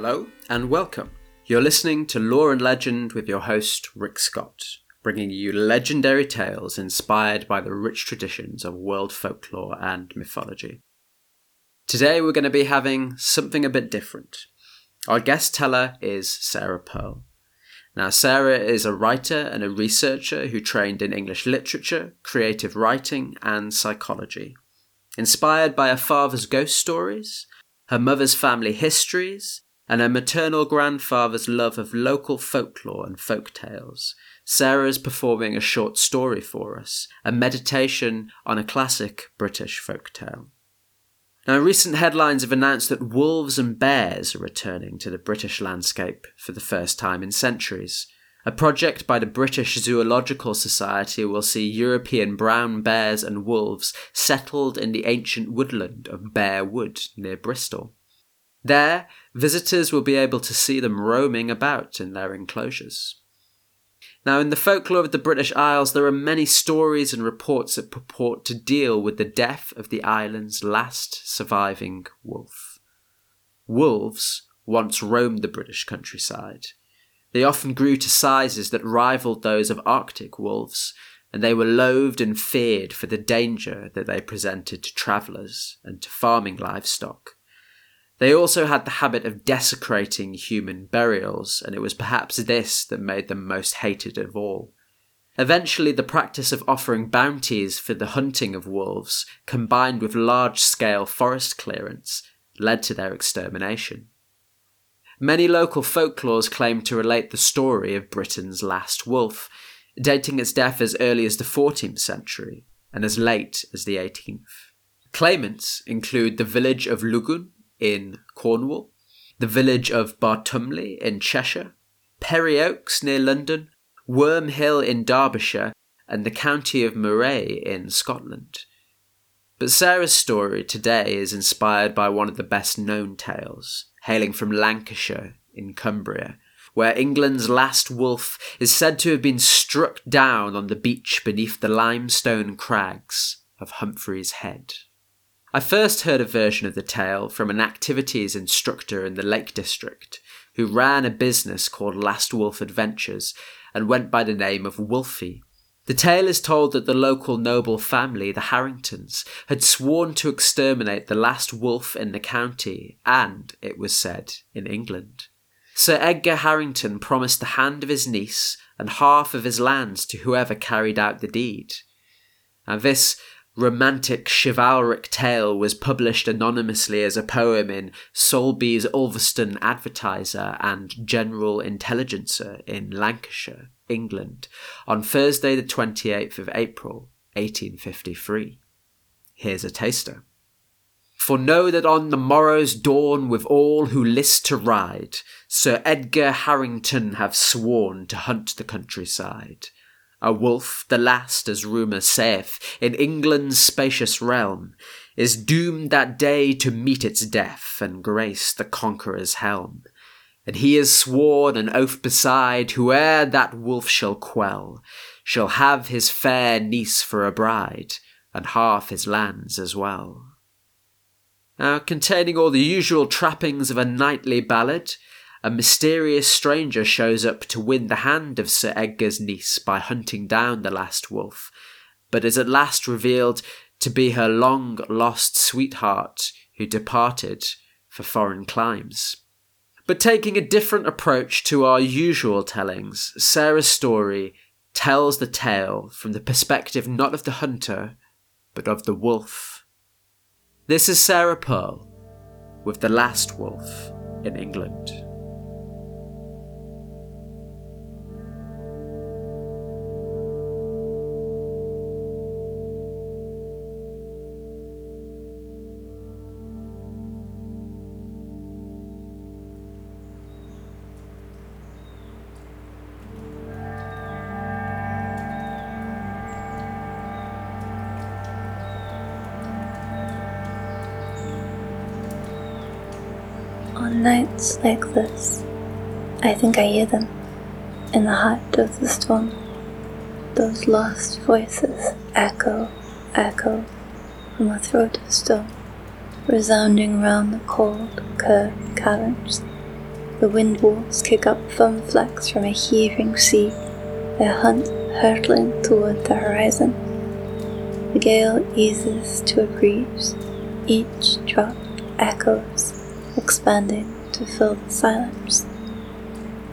Hello and welcome. You're listening to Lore and Legend with your host, Rick Scott, bringing you legendary tales inspired by the rich traditions of world folklore and mythology. Today we're going to be having something a bit different. Our guest teller is Sarah Pearl. Now, Sarah is a writer and a researcher who trained in English literature, creative writing, and psychology. Inspired by her father's ghost stories, her mother's family histories, and her maternal grandfather's love of local folklore and folk tales, Sarah is performing a short story for us, a meditation on a classic British folk tale. Now, recent headlines have announced that wolves and bears are returning to the British landscape for the first time in centuries. A project by the Bristol Zoological Society will see European brown bears and wolves settled in the ancient woodland of Bear Wood near Bristol. There, visitors will be able to see them roaming about in their enclosures. Now, in the folklore of the British Isles, there are many stories and reports that purport to deal with the death of the island's last surviving wolf. Wolves once roamed the British countryside. They often grew to sizes that rivaled those of Arctic wolves, and they were loathed and feared for the danger that they presented to travellers and to farming livestock. They also had the habit of desecrating human burials, and it was perhaps this that made them most hated of all. Eventually, the practice of offering bounties for the hunting of wolves, combined with large scale forest clearance, led to their extermination. Many local folklores claim to relate the story of Britain's last wolf, dating its death as early as the 14th century and as late as the 18th. Claimants include the village of Luggun in Cornwall, the village of Barthomley in Cheshire, Perry Oaks near London, Worm Hill in Derbyshire, and the county of Moray in Scotland. But Sarah's story today is inspired by one of the best known tales, hailing from Lancashire in Cumbria, where England's last wolf is said to have been struck down on the beach beneath the limestone crags of Humphrey's Head. I first heard a version of the tale from an activities instructor in the Lake District who ran a business called Last Wolf Adventures and went by the name of Wolfie. The tale is told that the local noble family, the Harringtons, had sworn to exterminate the last wolf in the county and, it was said, in England. Sir Edgar Harrington promised the hand of his niece and half of his lands to whoever carried out the deed. And this romantic chivalric tale was published anonymously as a poem in Soulby's Ulverston Advertiser and General Intelligencer in Lancashire, England, on Thursday, the 28th of April, 1853. Here's a taster. For know that on the morrow's dawn, with all who list to ride, Sir Edgar Harrington have sworn to hunt the countryside a wolf, the last, as rumour saith, in England's spacious realm, is doomed that day to meet its death and grace the conqueror's helm. And he has sworn an oath beside, whoe'er that wolf shall quell, shall have his fair niece for a bride, and half his lands as well. Now, containing all the usual trappings of a knightly ballad, a mysterious stranger shows up to win the hand of Sir Edgar's niece by hunting down the last wolf, but is at last revealed to be her long lost sweetheart who departed for foreign climes. But taking a different approach to our usual tellings, Sarah's story tells the tale from the perspective not of the hunter, but of the wolf. This is Sarah Pearl with The Last Wolf in England. On nights like this, I think I hear them in the heart of the storm. Those lost voices echo, echo from a throat of stone, resounding round the cold, curved caverns The wind walls kick up foam flecks from a heaving sea, their hunt hurtling toward the horizon. The gale eases to a breeze, each drop echoes, expanding to fill the silence.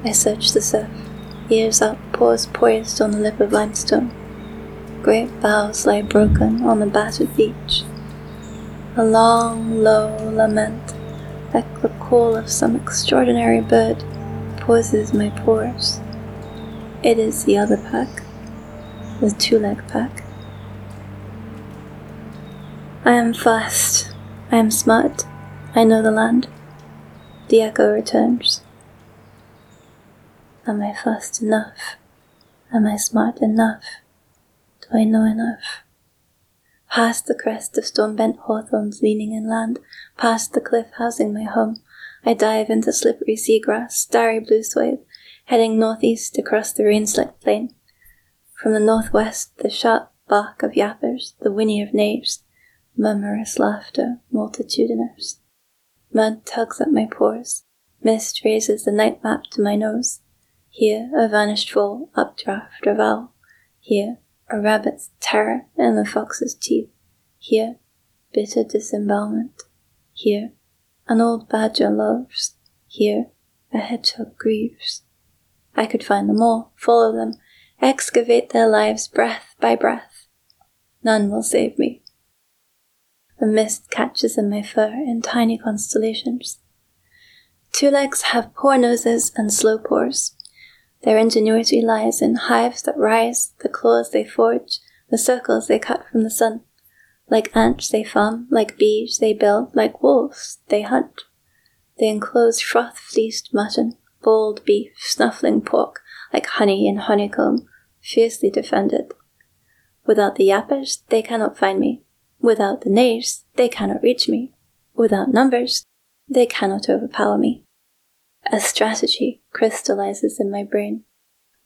I search the surf, ears up, paws poised on the lip of limestone. Great boughs lie broken on the battered beach. A long, low lament, like the call of some extraordinary bird, pauses my pores. It is the other pack, the two leg pack. I am fast, I am smart, I know the land. The echo returns. Am I fast enough? Am I smart enough? Do I know enough? Past the crest of storm-bent hawthorns leaning inland, past the cliff housing my home, I dive into slippery seagrass, starry blue swathe, heading northeast across the rain-slicked plain. From the northwest, the sharp bark of yappers, the whinny of knaves, murmurous laughter multitudinous. Mud tugs at my pores. Mist raises the night map to my nose. Here a vanished fall, updraft, ravel. Here a rabbit's terror in the fox's teeth. Here bitter disembowelment. Here an old badger loves. Here a hedgehog grieves. I could find them all, follow them, excavate their lives breath by breath. None will save me. The mist catches in my fur in tiny constellations. Two legs have poor noses and slow pores. Their ingenuity lies in hives that rise, the claws they forge, the circles they cut from the sun. Like ants they farm, like bees they build, like wolves they hunt. They enclose froth fleeced mutton, boiled beef, snuffling pork, like honey in honeycomb, fiercely defended. Without the yappers, they cannot find me. Without the knaves, they cannot reach me. Without numbers, they cannot overpower me. A strategy crystallizes in my brain.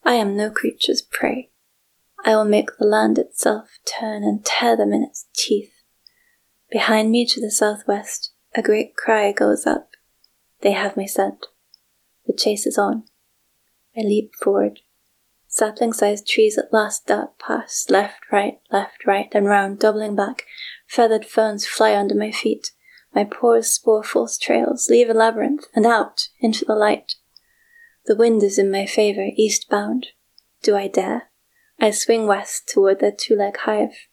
I am no creature's prey. I will make the land itself turn and tear them in its teeth. Behind me to the southwest, a great cry goes up. They have my scent. The chase is on. I leap forward. Sapling sized trees at last dart past, left, right, left, right, and round, doubling back. Feathered ferns fly under my feet. My pores spore false trails, leave a labyrinth, and out into the light. The wind is in my favor, eastbound. Do I dare? I swing west toward the two leg hive.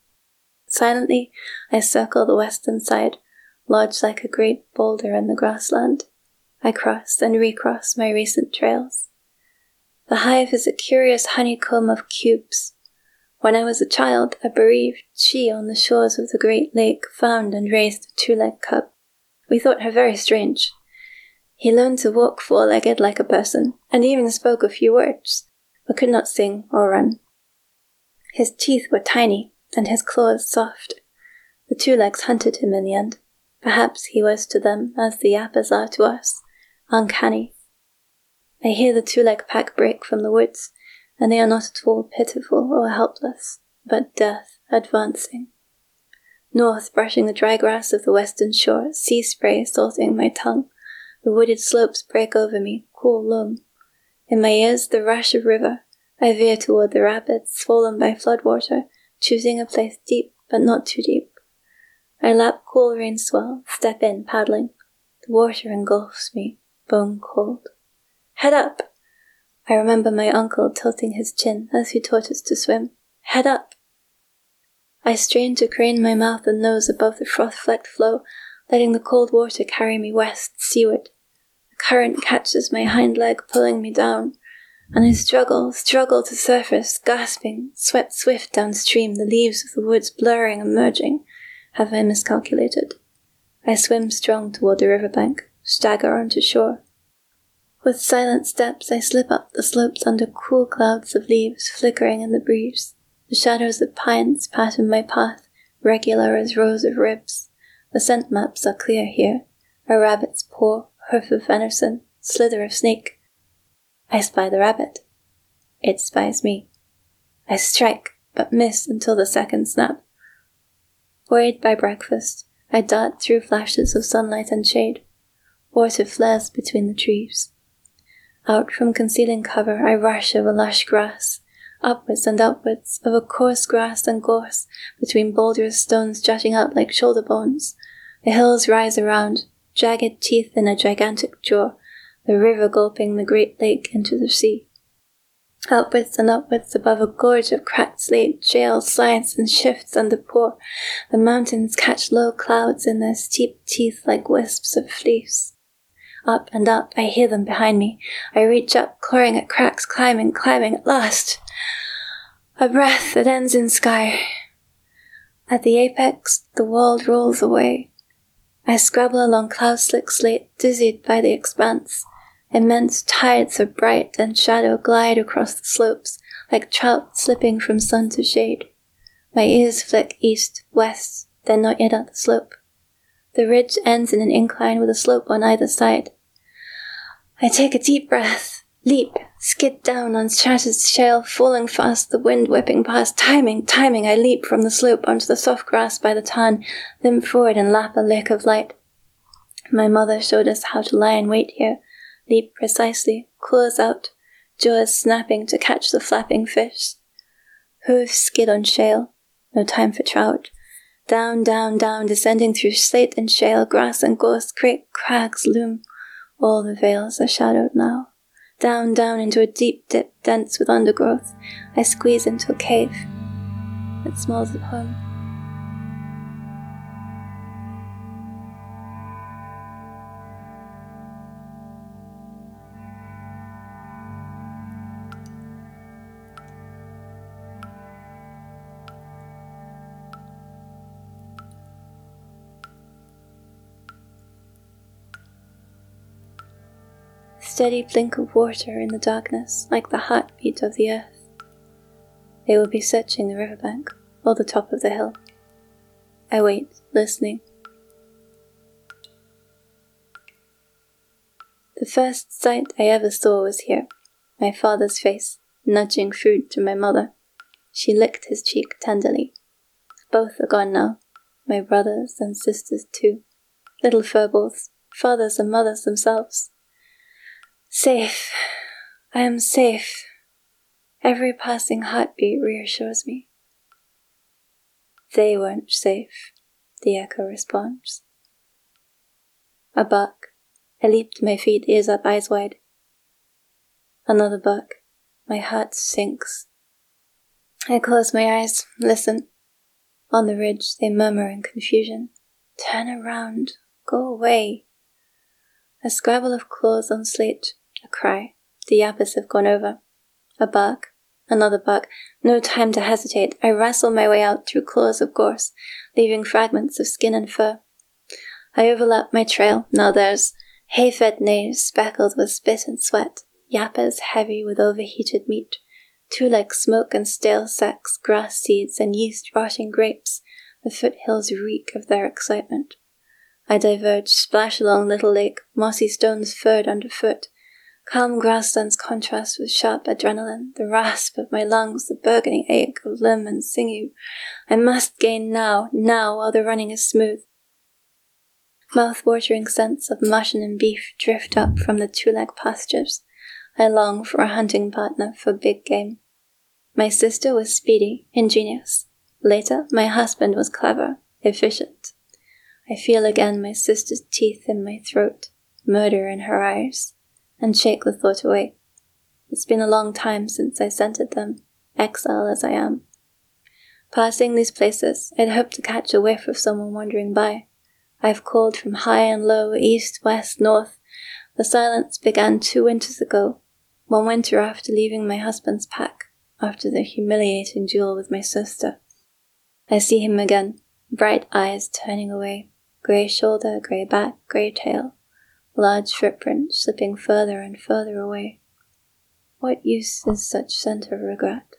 Silently, I circle the western side, lodge like a great boulder in the grassland. I cross and recross my recent trails. The hive is a curious honeycomb of cubes. When I was a child, a bereaved she on the shores of the great lake found and raised a two-legged cub. We thought her very strange. He learned to walk four-legged like a person, and even spoke a few words, but could not sing or run. His teeth were tiny, and his claws soft. The two legs hunted him in the end. Perhaps he was to them as the yappers are to us, uncanny, I hear the two leg pack break from the woods, and they are not at all pitiful or helpless, but death advancing. North, brushing the dry grass of the western shore, sea spray salting my tongue. The wooded slopes break over me, cool loam. In my ears, the rush of river. I veer toward the rapids, swollen by flood water, choosing a place deep, but not too deep. I lap cool rain swell, step in, paddling. The water engulfs me, bone cold. Head up! I remember my uncle tilting his chin as he taught us to swim. Head up! I strain to crane my mouth and nose above the froth-flecked flow, letting the cold water carry me west, seaward. The current catches my hind leg, pulling me down, and I struggle, struggle to surface, gasping, sweat swift downstream, the leaves of the woods blurring and merging. Have I miscalculated? I swim strong toward the riverbank, stagger onto shore. With silent steps, I slip up the slopes under cool clouds of leaves flickering in the breeze. The shadows of pines pattern my path, regular as rows of ribs. The scent maps are clear here. A rabbit's paw, hoof of venison, slither of snake. I spy the rabbit. It spies me. I strike, but miss until the second snap. Worried by breakfast, I dart through flashes of sunlight and shade. Water flares between the trees. Out from concealing cover, I rush over lush grass, upwards and upwards, over coarse grass and gorse, between boulders, stones jutting out like shoulder bones. The hills rise around, jagged teeth in a gigantic jaw, the river gulping the great lake into the sea. Upwards and upwards above a gorge of cracked slate, shale slides and shifts under pour. The mountains catch low clouds in their steep teeth like wisps of fleece. Up and up, I hear them behind me. I reach up, clawing at cracks, climbing, climbing at last. A breath that ends in sky. At the apex, the world rolls away. I scrabble along cloud slick slate, dizzied by the expanse. Immense tides of bright and shadow glide across the slopes, like trout slipping from sun to shade. My ears flick east, west, then not yet at the slope. The ridge ends in an incline with a slope on either side. I take a deep breath, leap, skid down on shattered shale, falling fast, the wind whipping past. Timing, timing, I leap from the slope onto the soft grass by the tarn, then forward and lap a lick of light. My mother showed us how to lie in wait here, leap precisely, claws out, jaws snapping to catch the flapping fish. Hooves skid on shale, no time for trout. Down, down, down, descending through slate and shale, grass and gorse, great crags loom. All the vales are shadowed now. Down, down into a deep dip dense with undergrowth, I squeeze into a cave. It smells of home. Steady blink of water in the darkness, like the heartbeat of the earth. They will be searching the riverbank or the top of the hill. I wait, listening. The first sight I ever saw was here, my father's face, nudging food to my mother. She licked his cheek tenderly. Both are gone now, my brothers and sisters too, little furballs, fathers and mothers themselves. Safe. I am safe. Every passing heartbeat reassures me. They weren't safe, the echo responds. A buck. I leap to my feet, ears up, eyes wide. Another buck. My heart sinks. I close my eyes, listen. On the ridge, they murmur in confusion. Turn around. Go away. A scrabble of claws on slate, a cry. The yappers have gone over. A buck. Another buck. No time to hesitate. I wrestle my way out through claws of gorse, leaving fragments of skin and fur. I overlap my trail. Now there's hay-fed knaves speckled with spit and sweat, yappers heavy with overheated meat, two like smoke and stale sacks, grass seeds and yeast rotting grapes. The foothills reek of their excitement. I diverge, splash along Little Lake, mossy stones furred underfoot. Calm grasslands contrast with sharp adrenaline, the rasp of my lungs, the burgeoning ache of limb and sinew. I must gain now, now, while the running is smooth. Mouth-watering scents of mutton and beef drift up from the two-leg pastures. I long for a hunting partner for big game. My sister was speedy, ingenious. Later, my husband was clever, efficient. I feel again my sister's teeth in my throat, murder in her eyes, and shake the thought away. It's been a long time since I scented them, exile as I am. Passing these places, I'd hoped to catch a whiff of someone wandering by. I've called from high and low, east, west, north. The silence began two winters ago, one winter after leaving my husband's pack, after the humiliating duel with my sister. I see him again, bright eyes turning away, grey shoulder, grey back, grey tail, large footprint slipping further and further away. What use is such scent of regret?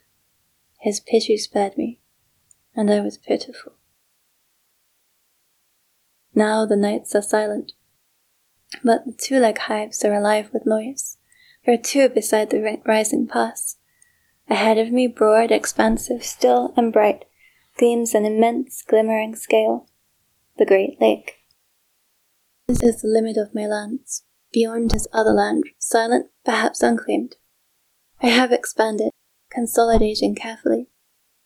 His pity spared me, and I was pitiful. Now the nights are silent, but the two-leg hives are alive with noise. There are two beside the rising pass. Ahead of me, broad, expansive, still and bright, gleams an immense glimmering scale, the Great Lake. This is the limit of my lands. beyond his other land, silent, perhaps unclaimed. I have expanded, consolidating carefully.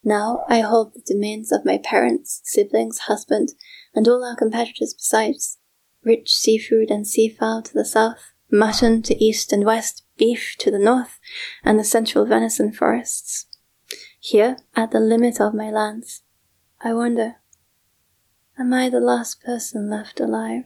Now I hold the domains of my parents, siblings, husband, and all our competitors besides. Rich seafood and seafowl to the south, mutton to east and west, beef to the north, and the central venison forests. Here, at the limit of my lands, I wonder, am I the last person left alive?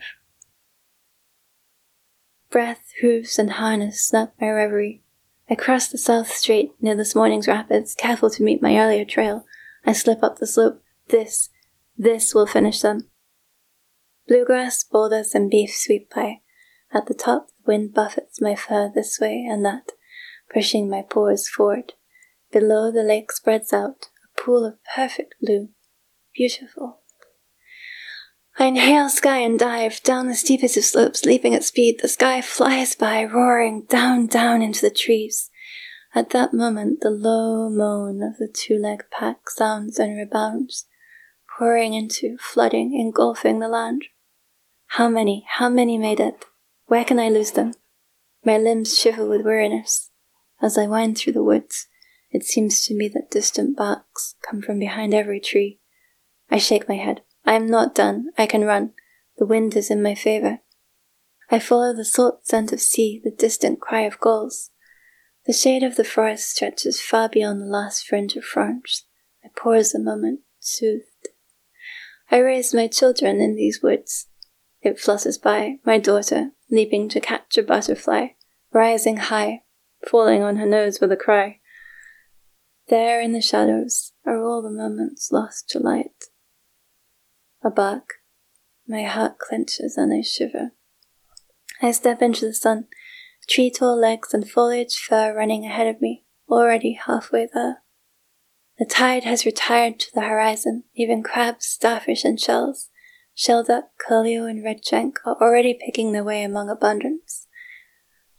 Breath, hooves, and harness snap my reverie. I cross the South Strait near this morning's rapids, careful to meet my earlier trail. I slip up the slope. This, this will finish them. Bluegrass, boulders, and beef sweep by. At the top, the wind buffets my fur this way and that, pushing my pores forward. Below, the lake spreads out, a pool of perfect blue. Beautiful. I inhale sky and dive down the steepest of slopes, leaping at speed. The sky flies by, roaring down, down into the trees. At that moment, the low moan of the two leg pack sounds and rebounds, pouring into, flooding, engulfing the land. How many, how many made it? Where can I lose them? My limbs shiver with weariness. As I wind through the woods, it seems to me that distant barks come from behind every tree. I shake my head. I am not done. I can run. The wind is in my favor. I follow the salt scent of sea, the distant cry of gulls. The shade of the forest stretches far beyond the last fringe of ferns. I pause a moment, soothed. I raise my children in these woods. It flutters by, my daughter, leaping to catch a butterfly, rising high, falling on her nose with a cry. There in the shadows are all the moments lost to light. A bark. My heart clenches and I shiver. I step into the sun, tree tall legs and foliage fur running ahead of me, already halfway there. The tide has retired to the horizon, even crabs, starfish, and shells, Shell duck, curlew, and redshank are already picking their way among abundance.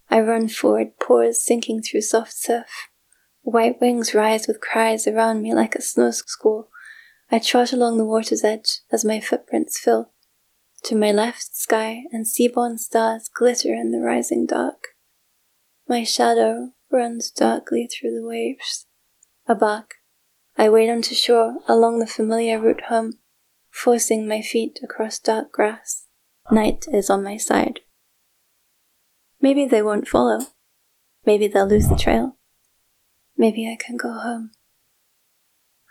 I run forward, paws sinking through soft surf. White wings rise with cries around me like a snow squall, I trot along the water's edge as my footprints fill. To my left, sky and seaborn stars glitter in the rising dark. My shadow runs darkly through the waves. A bark. I wade onto shore along the familiar route home, forcing my feet across dark grass. Night is on my side. Maybe they won't follow. Maybe they'll lose the trail. Maybe I can go home.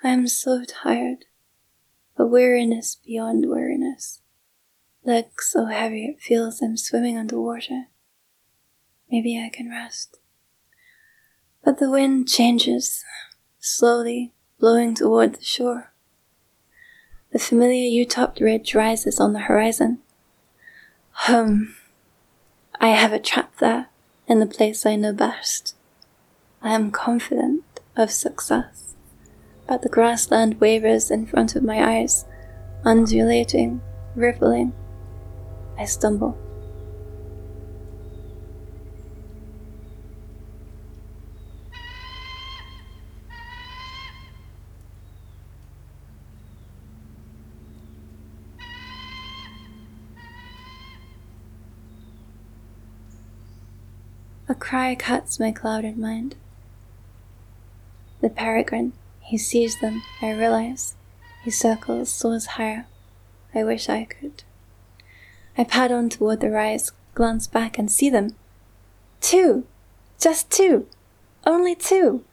I am so tired, a weariness beyond weariness. Legs so heavy it feels I'm swimming underwater. Maybe I can rest. But the wind changes, slowly blowing toward the shore. The familiar U-topped ridge rises on the horizon. Home. I have a trap there, in the place I know best. I am confident of success but the grassland wavers in front of my eyes, undulating, rippling. I stumble. A cry cuts my clouded mind. The peregrine he sees them, I realize. He circles, soars higher. I wish I could. I pad on toward the rise, glance back and see them. Two! Just two! Only two!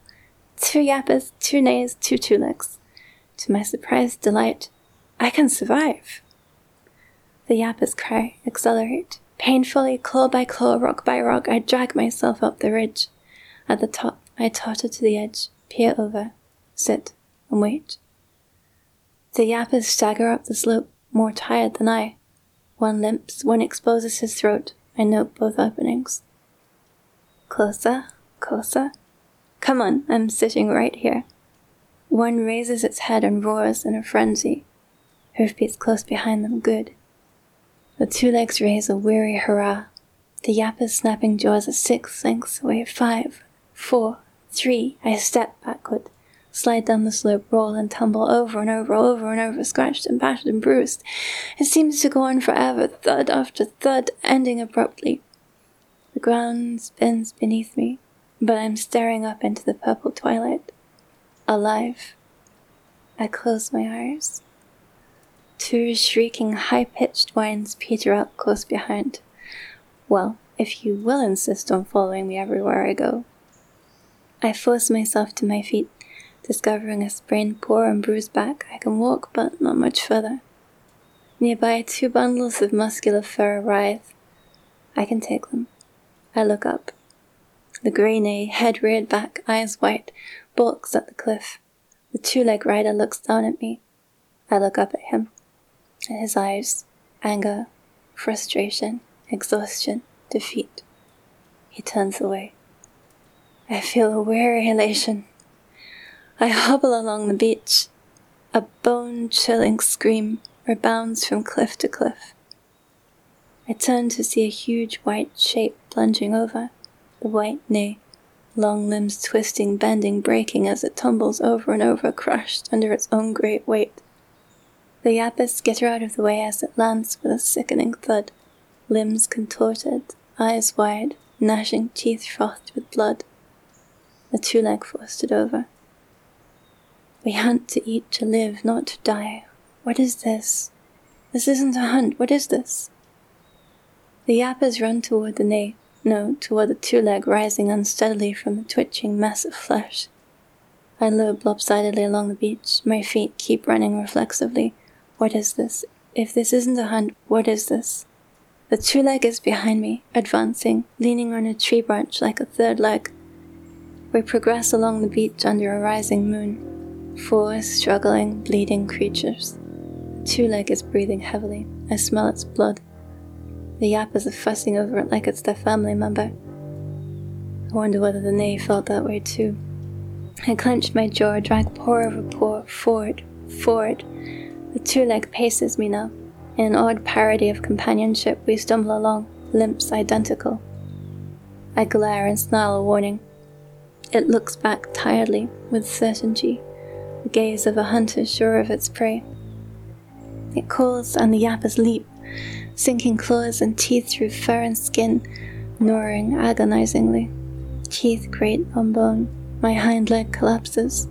Two yappers, two nays, two tuliks. To my surprised delight, I can survive. The yappers cry, accelerate. Painfully, claw by claw, rock by rock, I drag myself up the ridge. At the top, I totter to the edge, peer over, sit, and wait. The yappers stagger up the slope, more tired than I. One limps, one exposes his throat. I note both openings. Closer, closer. Come on, I'm sitting right here. One raises its head and roars in a frenzy. Hoofbeats close behind them, good. The two legs raise a weary hurrah. The yapper's snapping jaws are six lengths away. Five, four, three. I step backward slide down the slope, roll and tumble over and over, over and over, scratched and battered and bruised. It seems to go on forever, thud after thud, ending abruptly. The ground spins beneath me, but I'm staring up into the purple twilight. Alive. I close my eyes. Two shrieking, high pitched whines peter out close behind. Well, if you will insist on following me everywhere I go. I force myself to my feet, discovering a sprained paw and bruised back. I can walk, but not much further. Nearby, two bundles of muscular fur writhe. I can take them. I look up. The grey head reared back, eyes white, bulks at the cliff. The two leg rider looks down at me. I look up at him. At his eyes, anger, frustration, exhaustion, defeat. He turns away. I feel a weary elation. I hobble along the beach. A bone chilling scream rebounds from cliff to cliff. I turn to see a huge white shape plunging over, the white Ney, long limbs twisting, bending, breaking as it tumbles over and over, crushed under its own great weight. The yapis skitter out of the way as it lands with a sickening thud, limbs contorted, eyes wide, gnashing teeth frothed with blood. The two leg forced it over. We hunt to eat to live, not to die. What is this? This isn't a hunt. What is this? The yappas run toward the nape, no, toward the two leg rising unsteadily from the twitching mass of flesh. I lope lopsidedly along the beach. My feet keep running reflexively. What is this? If this isn't a hunt, what is this? The two leg is behind me, advancing, leaning on a tree branch like a third leg. We progress along the beach under a rising moon. Four struggling, bleeding creatures. Two leg is breathing heavily. I smell its blood. The yappas are fussing over it like it's their family member. I wonder whether the Ney felt that way too. I clench my jaw, drag paw over paw, forward, forward. The two leg paces me now. In an odd parody of companionship, we stumble along, limps identical. I glare and snarl a warning. It looks back tiredly, with certainty, the gaze of a hunter sure of its prey. It calls, and the yappas leap, sinking claws and teeth through fur and skin, gnawing agonizingly. Teeth grate on bone. My hind leg collapses.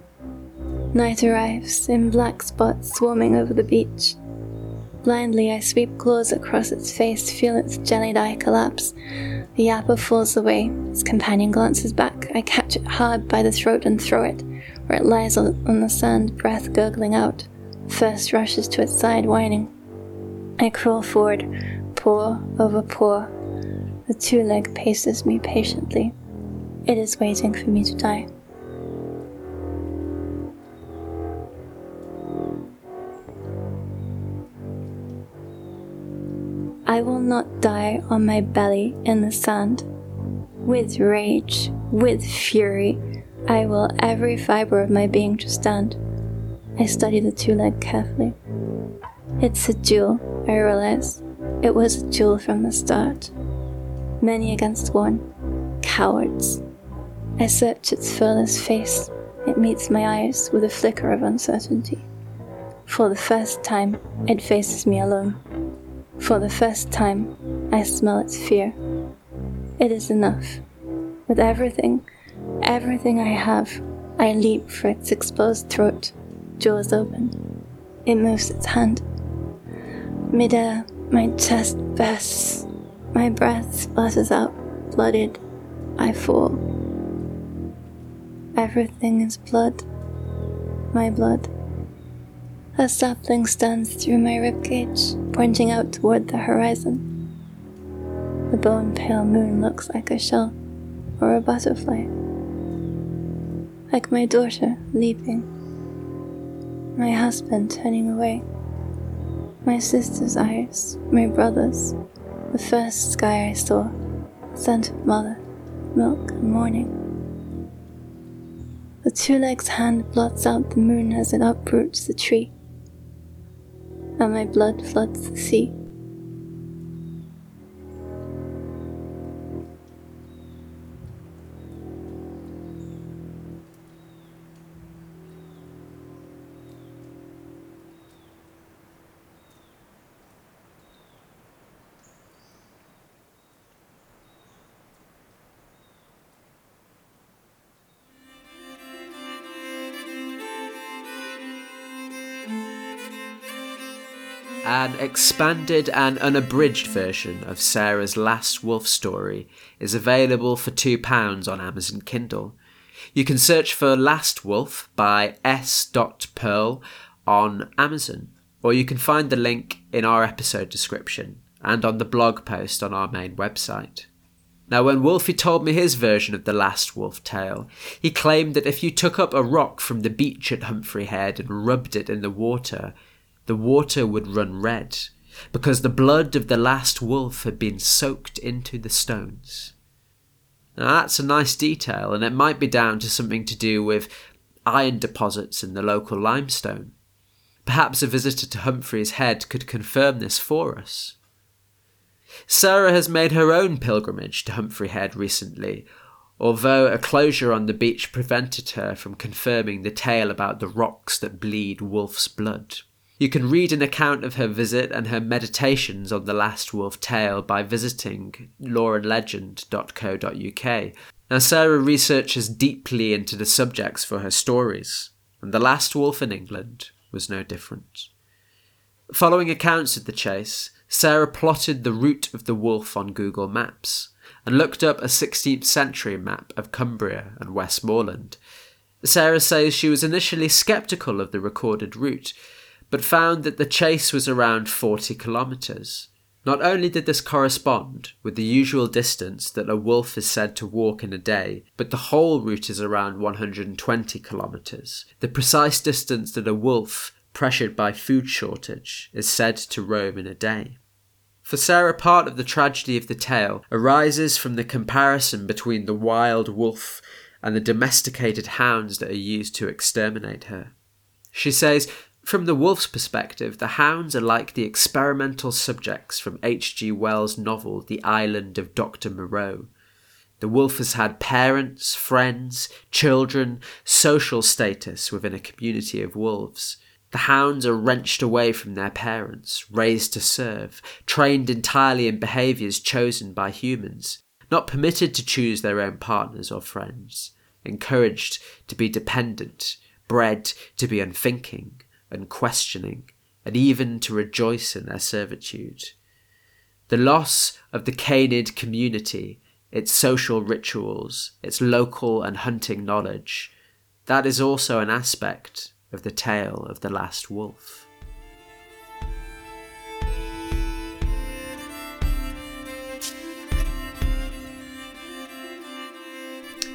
Night arrives, in black spots swarming over the beach. Blindly, I sweep claws across its face, feel its jellied eye collapse. The yapper falls away. Its companion glances back. I catch it hard by the throat and throw it, where it lies on the sand, breath gurgling out. First rushes to its side, whining. I crawl forward, paw over paw. The two leg paces me patiently. It is waiting for me to die. I will not die on my belly in the sand. With rage, with fury, I will every fiber of my being to stand. I study the two leg carefully. It's a duel, I realize. It was a duel from the start. Many against one. Cowards. I search its furless face. It meets my eyes with a flicker of uncertainty. For the first time, it faces me alone. For the first time, I smell its fear. It is enough. With everything, everything I have, I leap for its exposed throat, jaws open. It moves its hand. Midair, my chest bursts. My breath splutters out, blooded. I fall. Everything is blood. My blood. A sapling stands through my ribcage, pointing out toward the horizon. The bone pale moon looks like a shell or a butterfly, like my daughter leaping, my husband turning away, my sister's eyes, my brother's, the first sky I saw, scent of mother, milk, and morning. The two legs hand blots out the moon as it uproots the tree. And my blood floods the sea. An expanded and unabridged version of Sarah's last wolf story is available for £2 on Amazon Kindle. You can search for Last Wolf by S. Pearl on Amazon, or you can find the link in our episode description and on the blog post on our main website. Now, when Wolfie told me his version of the last wolf tale, he claimed that if you took up a rock from the beach at Humphrey Head and rubbed it in the water, the water would run red, because the blood of the last wolf had been soaked into the stones. Now, that's a nice detail, and it might be down to something to do with iron deposits in the local limestone. Perhaps a visitor to Humphrey's Head could confirm this for us. Sarah has made her own pilgrimage to Humphrey Head recently, although a closure on the beach prevented her from confirming the tale about the rocks that bleed wolf's blood. You can read an account of her visit and her meditations on the last wolf tale by visiting loreandlegend.co.uk. Now, Sarah researches deeply into the subjects for her stories, and the last wolf in England was no different. Following accounts of the chase, Sarah plotted the route of the wolf on Google Maps and looked up a 16th century map of Cumbria and Westmoreland. Sarah says she was initially sceptical of the recorded route, but found that the chase was around 40 kilometres. Not only did this correspond with the usual distance that a wolf is said to walk in a day, but the whole route is around 120 kilometres, the precise distance that a wolf, pressured by food shortage, is said to roam in a day. For Sarah, part of the tragedy of the tale arises from the comparison between the wild wolf and the domesticated hounds that are used to exterminate her. She says, from the wolf's perspective, the hounds are like the experimental subjects from H.G. Wells' novel The Island of Dr. Moreau. The wolf has had parents, friends, children, social status within a community of wolves. The hounds are wrenched away from their parents, raised to serve, trained entirely in behaviours chosen by humans, not permitted to choose their own partners or friends, encouraged to be dependent, bred to be unthinking, unquestioning, and even to rejoice in their servitude. The loss of the canid community, its social rituals, its local and hunting knowledge, that is also an aspect of the tale of the last wolf.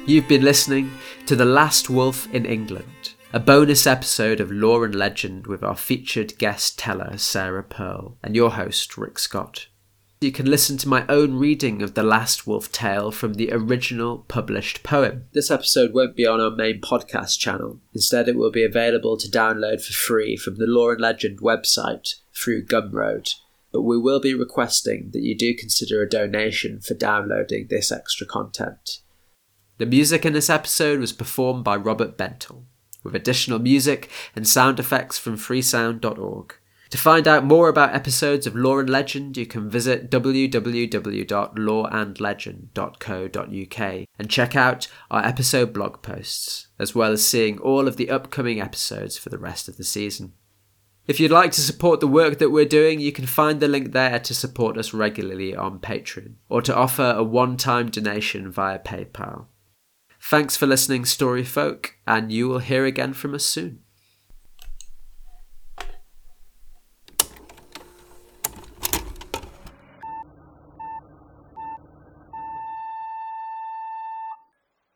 You've been listening to The Last Wolf in England, a bonus episode of Lore and Legend with our featured guest teller, Sarah Pearl, and your host, Rick Scott. You can listen to my own reading of the Last Wolf tale from the original published poem. This episode won't be on our main podcast channel. Instead, it will be available to download for free from the Lore and Legend website through Gumroad. But we will be requesting that you do consider a donation for downloading this extra content. The music in this episode was performed by Robert Bentel, with additional music and sound effects from freesound.org. To find out more about episodes of Lore and Legend, you can visit www.loreandlegend.co.uk and check out our episode blog posts, as well as seeing all of the upcoming episodes for the rest of the season. If you'd like to support the work that we're doing, you can find the link there to support us regularly on Patreon, or to offer a one time donation via PayPal. Thanks for listening, Story Folk, and you will hear again from us soon.